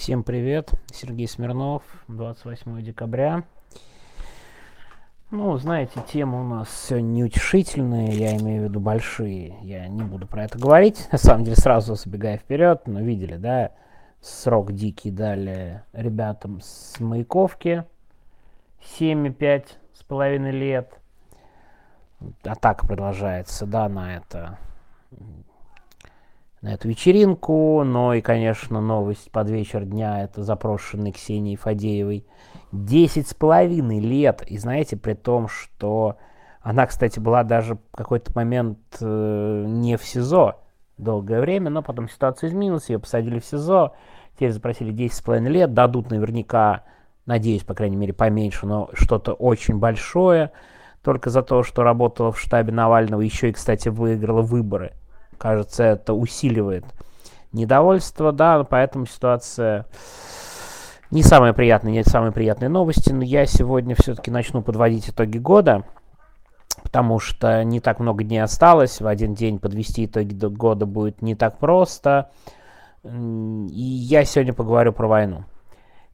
Всем привет, Сергей Смирнов, 28 декабря. Ну, знаете, темы у нас сегодня неутешительные, я имею в виду большие. Я не буду про это говорить, на самом деле сразу забегая вперед, но видели, да, срок дикий дали ребятам с Маяковки, 7,5 с половиной лет. Атака продолжается, да, на это на эту вечеринку. Но и, конечно, новость под вечер дня это запрошенный Ксении Фадеевой. Десять с половиной лет. И знаете, при том, что она, кстати, была даже в какой-то момент э, не в СИЗО долгое время, но потом ситуация изменилась, ее посадили в СИЗО, теперь запросили 10 с половиной лет, дадут наверняка, надеюсь, по крайней мере, поменьше, но что-то очень большое, только за то, что работала в штабе Навального, еще и, кстати, выиграла выборы кажется, это усиливает недовольство, да, поэтому ситуация не самая приятная, не самые приятные новости, но я сегодня все-таки начну подводить итоги года, потому что не так много дней осталось, в один день подвести итоги года будет не так просто, и я сегодня поговорю про войну.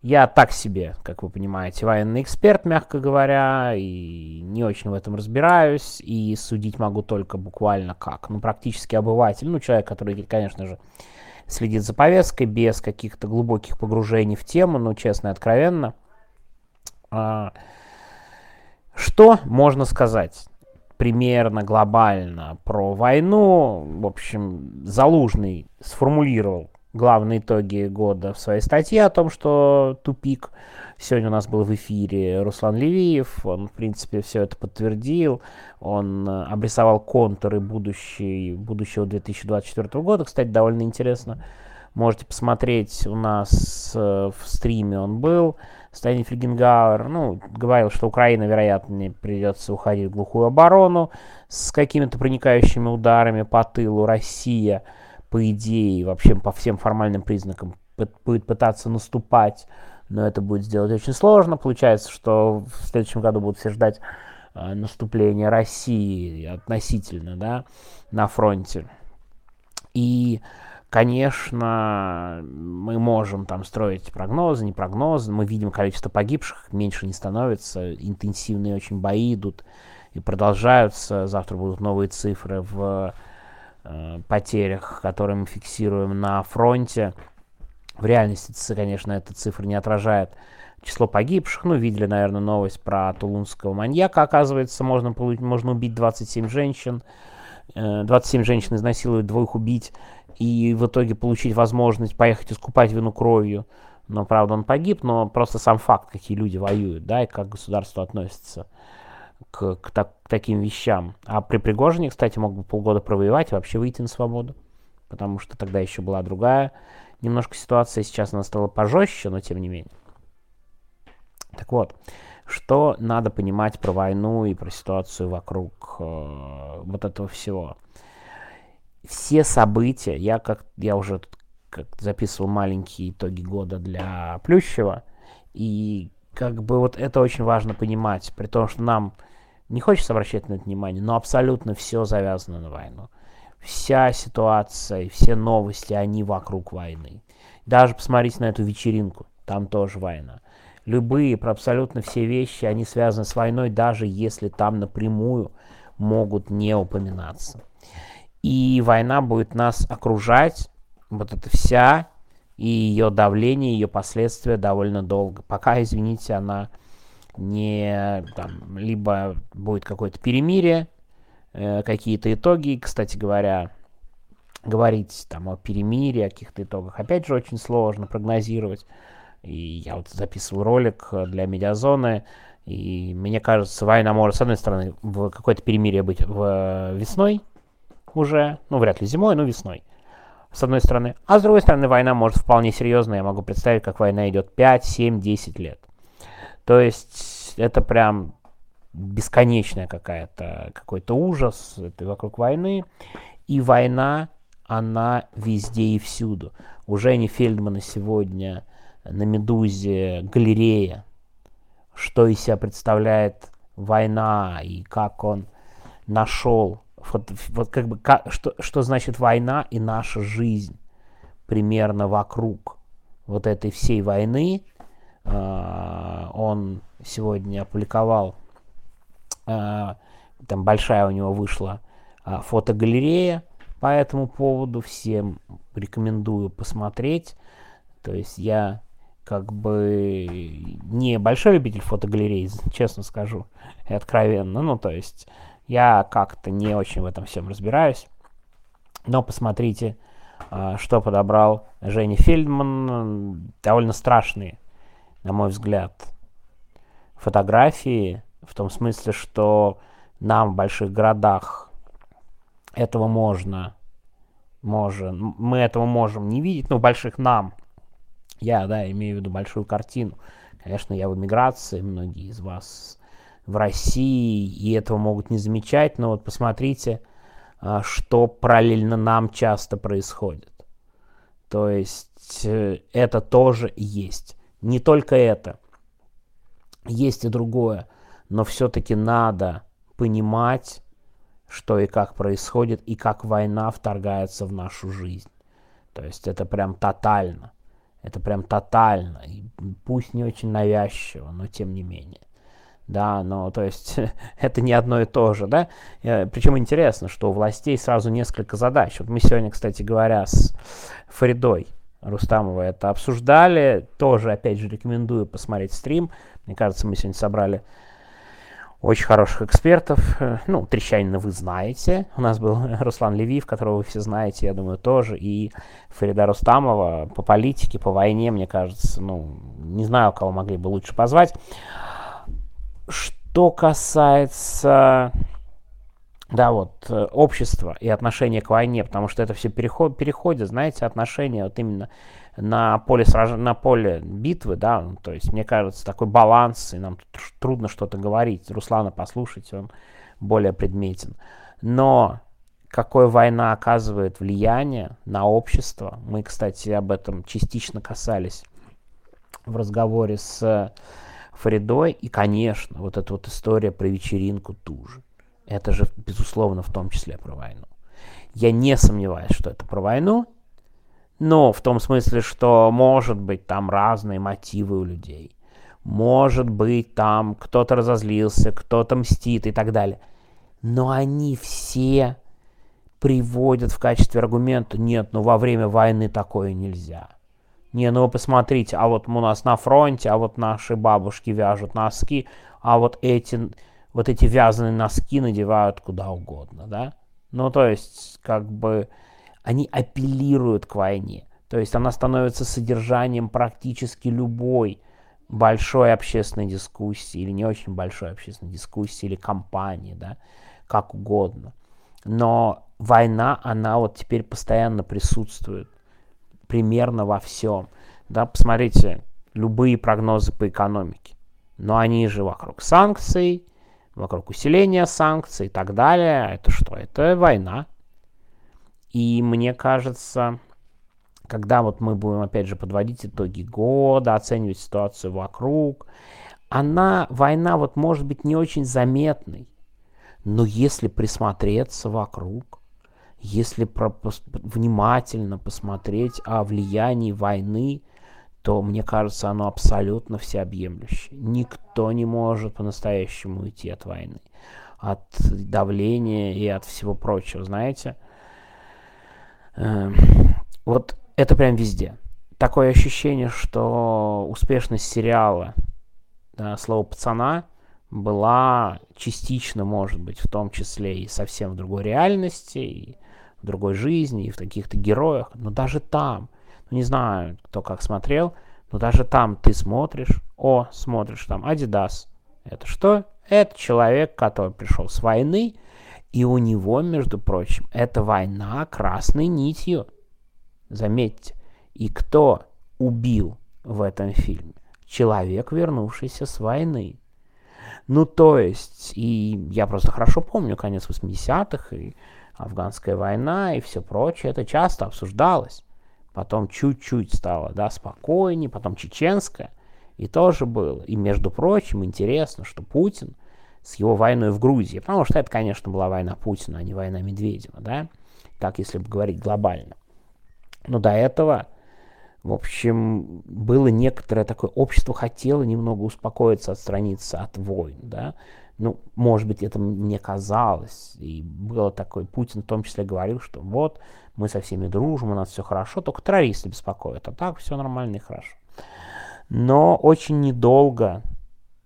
Я так себе, как вы понимаете, военный эксперт, мягко говоря, и не очень в этом разбираюсь, и судить могу только буквально как, ну, практически обыватель, ну, человек, который, конечно же, следит за повесткой без каких-то глубоких погружений в тему, ну, честно и откровенно. А, что можно сказать? примерно глобально про войну. В общем, Залужный сформулировал главные итоги года в своей статье о том, что тупик. Сегодня у нас был в эфире Руслан Левиев, он, в принципе, все это подтвердил, он э, обрисовал контуры будущей, будущего 2024 года, кстати, довольно интересно. Можете посмотреть, у нас э, в стриме он был, Станин Фельгенгауэр, ну, говорил, что Украина, вероятно, придется уходить в глухую оборону с какими-то проникающими ударами по тылу. Россия – по идее, вообще по всем формальным признакам будет пытаться наступать, но это будет сделать очень сложно. Получается, что в следующем году будут все ждать э, наступления России относительно, да, на фронте. И, конечно, мы можем там строить прогнозы, не прогнозы. Мы видим количество погибших, меньше не становится. Интенсивные очень бои идут и продолжаются. Завтра будут новые цифры в потерях, которые мы фиксируем на фронте. В реальности, конечно, эта цифра не отражает число погибших. Ну, видели, наверное, новость про тулунского маньяка. Оказывается, можно, можно убить 27 женщин. 27 э, женщин изнасилуют, двоих убить. И в итоге получить возможность поехать искупать вину кровью. Но, правда, он погиб, но просто сам факт, какие люди воюют, да, и как государство относится к, к, так, к таким вещам. А при Пригожине, кстати, мог бы полгода провоевать и вообще выйти на свободу. Потому что тогда еще была другая немножко ситуация. Сейчас она стала пожестче, но тем не менее. Так вот, что надо понимать про войну и про ситуацию вокруг э, вот этого всего. Все события, я как я уже как записывал маленькие итоги года для Плющева, и как бы вот это очень важно понимать, при том, что нам не хочется обращать на это внимание, но абсолютно все завязано на войну. Вся ситуация все новости, они вокруг войны. Даже посмотрите на эту вечеринку, там тоже война. Любые, про абсолютно все вещи, они связаны с войной, даже если там напрямую могут не упоминаться. И война будет нас окружать, вот эта вся, и ее давление, ее последствия довольно долго. Пока, извините, она не там, либо будет какое-то перемирие, э, какие-то итоги. Кстати говоря, говорить там о перемирии, о каких-то итогах, опять же, очень сложно прогнозировать. И я вот записывал ролик для медиазоны, и мне кажется, война может, с одной стороны, в какое-то перемирие быть в весной уже, ну, вряд ли зимой, но весной, с одной стороны. А с другой стороны, война может вполне серьезно, я могу представить, как война идет 5, 7, 10 лет. То есть это прям бесконечная какая-то, какой-то ужас это вокруг войны. И война, она везде и всюду. У Жени Фельдмана сегодня на «Медузе» галерея, что из себя представляет война и как он нашел, вот, вот как бы, как, что, что значит война и наша жизнь примерно вокруг вот этой всей войны. А, он сегодня опубликовал, а, там большая у него вышла а, фотогалерея по этому поводу. Всем рекомендую посмотреть. То есть я как бы не большой любитель фотогалерей, честно скажу, и откровенно. Ну, то есть я как-то не очень в этом всем разбираюсь. Но посмотрите, что подобрал Женя Фельдман. Довольно страшные, на мой взгляд, фотографии. В том смысле, что нам в больших городах этого можно, можем, мы этого можем не видеть, но больших нам, я, да, имею в виду большую картину. Конечно, я в эмиграции, многие из вас в России, и этого могут не замечать, но вот посмотрите, а, что параллельно нам часто происходит. То есть э, это тоже есть. Не только это, есть и другое, но все-таки надо понимать, что и как происходит, и как война вторгается в нашу жизнь. То есть это прям тотально. Это прям тотально. И пусть не очень навязчиво, но тем не менее. Да, но то есть это не одно и то же, да. Причем интересно, что у властей сразу несколько задач. Вот мы сегодня, кстати говоря, с Фаридой Рустамовой это обсуждали. Тоже, опять же, рекомендую посмотреть стрим. Мне кажется, мы сегодня собрали очень хороших экспертов. Ну, Трещанина вы знаете. У нас был Руслан Левиев, которого вы все знаете, я думаю, тоже. И Фарида Рустамова по политике, по войне, мне кажется, ну, не знаю, кого могли бы лучше позвать. Что касается да, вот, э, общества и отношения к войне, потому что это все переход, переходит, знаете, отношения вот именно на поле, сраж... на поле битвы, да, ну, то есть, мне кажется, такой баланс, и нам тут трудно что-то говорить. Руслана послушать, он более предметен. Но какое война оказывает влияние на общество, мы, кстати, об этом частично касались в разговоре с Фаридой, и, конечно, вот эта вот история про вечеринку ту же. Это же, безусловно, в том числе про войну. Я не сомневаюсь, что это про войну, но в том смысле, что может быть там разные мотивы у людей. Может быть там кто-то разозлился, кто-то мстит и так далее. Но они все приводят в качестве аргумента, нет, ну во время войны такое нельзя. Не, ну вы посмотрите, а вот у нас на фронте, а вот наши бабушки вяжут носки, а вот эти, вот эти вязаные носки надевают куда угодно, да? Ну, то есть, как бы, они апеллируют к войне. То есть она становится содержанием практически любой большой общественной дискуссии или не очень большой общественной дискуссии или кампании, да, как угодно. Но война, она вот теперь постоянно присутствует примерно во всем. Да, посмотрите, любые прогнозы по экономике. Но они же вокруг санкций, вокруг усиления санкций и так далее. Это что? Это война. И мне кажется, когда вот мы будем, опять же, подводить итоги года, оценивать ситуацию вокруг, она, война вот может быть не очень заметной, но если присмотреться вокруг, если про, пос, внимательно посмотреть о влиянии войны, то, мне кажется, оно абсолютно всеобъемлющее. Никто не может по-настоящему уйти от войны, от давления и от всего прочего, знаете. Эм, вот это прям везде. Такое ощущение, что успешность сериала да, «Слово пацана» была частично, может быть, в том числе и совсем в другой реальности, и в другой жизни, и в каких-то героях. Но даже там, ну не знаю, кто как смотрел, но даже там ты смотришь, о, смотришь там Адидас. Это что? Это человек, который пришел с войны, и у него, между прочим, эта война красной нитью. Заметьте. И кто убил в этом фильме? Человек, вернувшийся с войны. Ну, то есть, и я просто хорошо помню конец 80-х, и афганская война, и все прочее, это часто обсуждалось. Потом чуть-чуть стало, да, спокойнее, потом чеченская, и тоже было. И, между прочим, интересно, что Путин – с его войной в Грузии, потому что это, конечно, была война Путина, а не война Медведева, да, так если бы говорить глобально. Но до этого В общем, было некоторое такое, общество хотело немного успокоиться, отстраниться от войн, да, ну, может быть, это мне казалось, и было такое, Путин в том числе говорил, что вот, мы со всеми дружим, у нас все хорошо, только террористы беспокоят, а так все нормально и хорошо. Но очень недолго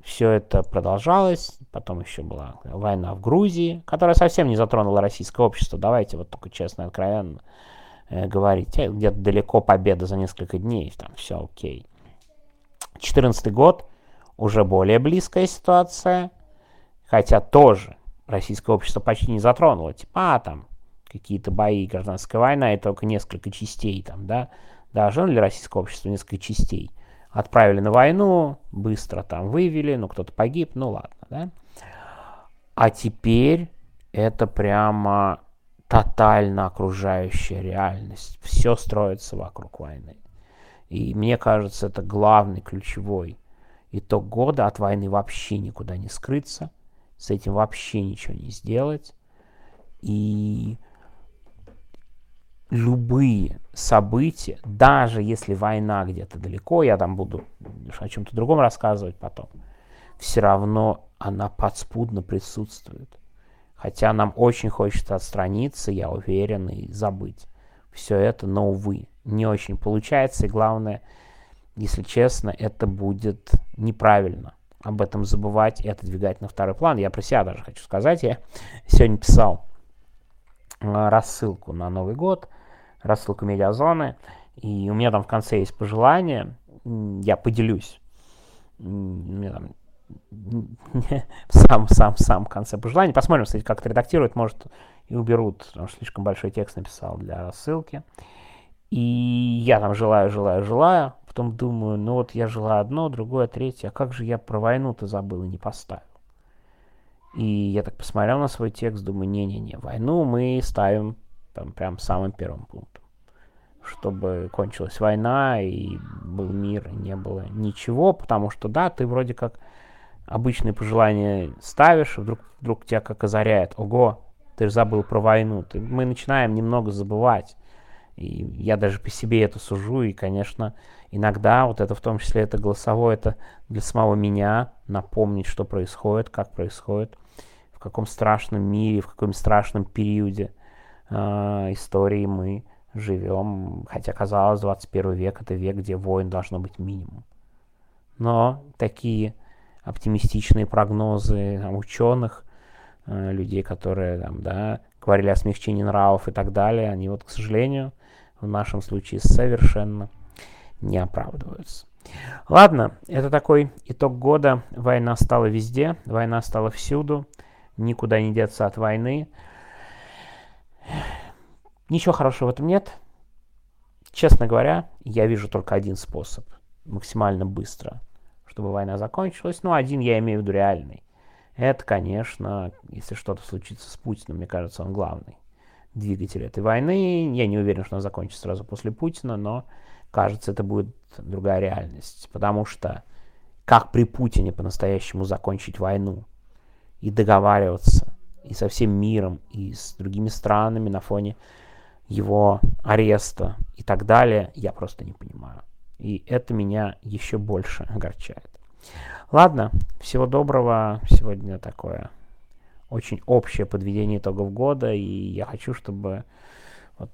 все это продолжалось, потом еще была война в Грузии, которая совсем не затронула российское общество, давайте вот только честно откровенно э, говорить, э, где-то далеко победа за несколько дней, там все окей. 2014 год, уже более близкая ситуация, хотя тоже российское общество почти не затронуло, типа, а, там, какие-то бои, гражданская война, и только несколько частей там, да, должно ли российское общество несколько частей? Отправили на войну, быстро там вывели, ну кто-то погиб, ну ладно, да. А теперь это прямо тотально окружающая реальность. Все строится вокруг войны. И мне кажется, это главный, ключевой итог года. От войны вообще никуда не скрыться. С этим вообще ничего не сделать. И любые события, даже если война где-то далеко, я там буду о чем-то другом рассказывать потом, все равно она подспудно присутствует. Хотя нам очень хочется отстраниться, я уверен, и забыть все это, но, увы, не очень получается. И главное, если честно, это будет неправильно об этом забывать и отодвигать на второй план. Я про себя даже хочу сказать. Я сегодня писал а, рассылку на Новый год – рассылку медиазоны. И у меня там в конце есть пожелание, я поделюсь. У меня там сам, сам, сам конце пожеланий. Посмотрим, кстати, как это редактируют, может и уберут, потому что слишком большой текст написал для рассылки. И я там желаю, желаю, желаю, потом думаю, ну вот я желаю одно, другое, третье, а как же я про войну-то забыл и не поставил? И я так посмотрел на свой текст, думаю, не-не-не, войну мы ставим там прям самым первым пунктом. Чтобы кончилась война и был мир, и не было ничего, потому что да, ты вроде как обычные пожелания ставишь, и вдруг, вдруг тебя как озаряет, ого, ты же забыл про войну. Ты, мы начинаем немного забывать. И я даже по себе это сужу, и, конечно, иногда вот это в том числе это голосовое, это для самого меня напомнить, что происходит, как происходит, в каком страшном мире, в каком страшном периоде э, истории мы живем, хотя казалось, 21 век это век, где войн должно быть минимум. Но такие оптимистичные прогнозы там, ученых, э, людей, которые там, да, говорили о смягчении нравов и так далее, они вот, к сожалению, в нашем случае совершенно не оправдываются. Ладно, это такой итог года. Война стала везде, война стала всюду, никуда не деться от войны. Ничего хорошего в этом нет. Честно говоря, я вижу только один способ. Максимально быстро, чтобы война закончилась. Ну, один я имею в виду реальный. Это, конечно, если что-то случится с Путиным, мне кажется, он главный двигатель этой войны. Я не уверен, что она закончится сразу после Путина, но кажется, это будет другая реальность. Потому что как при Путине по-настоящему закончить войну и договариваться и со всем миром, и с другими странами на фоне его ареста и так далее, я просто не понимаю. И это меня еще больше огорчает. Ладно, всего доброго. Сегодня такое очень общее подведение итогов года, и я хочу, чтобы вот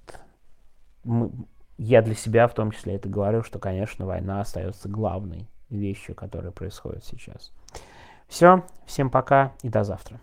мы, я для себя в том числе это говорю, что, конечно, война остается главной вещью, которая происходит сейчас. Все, всем пока и до завтра.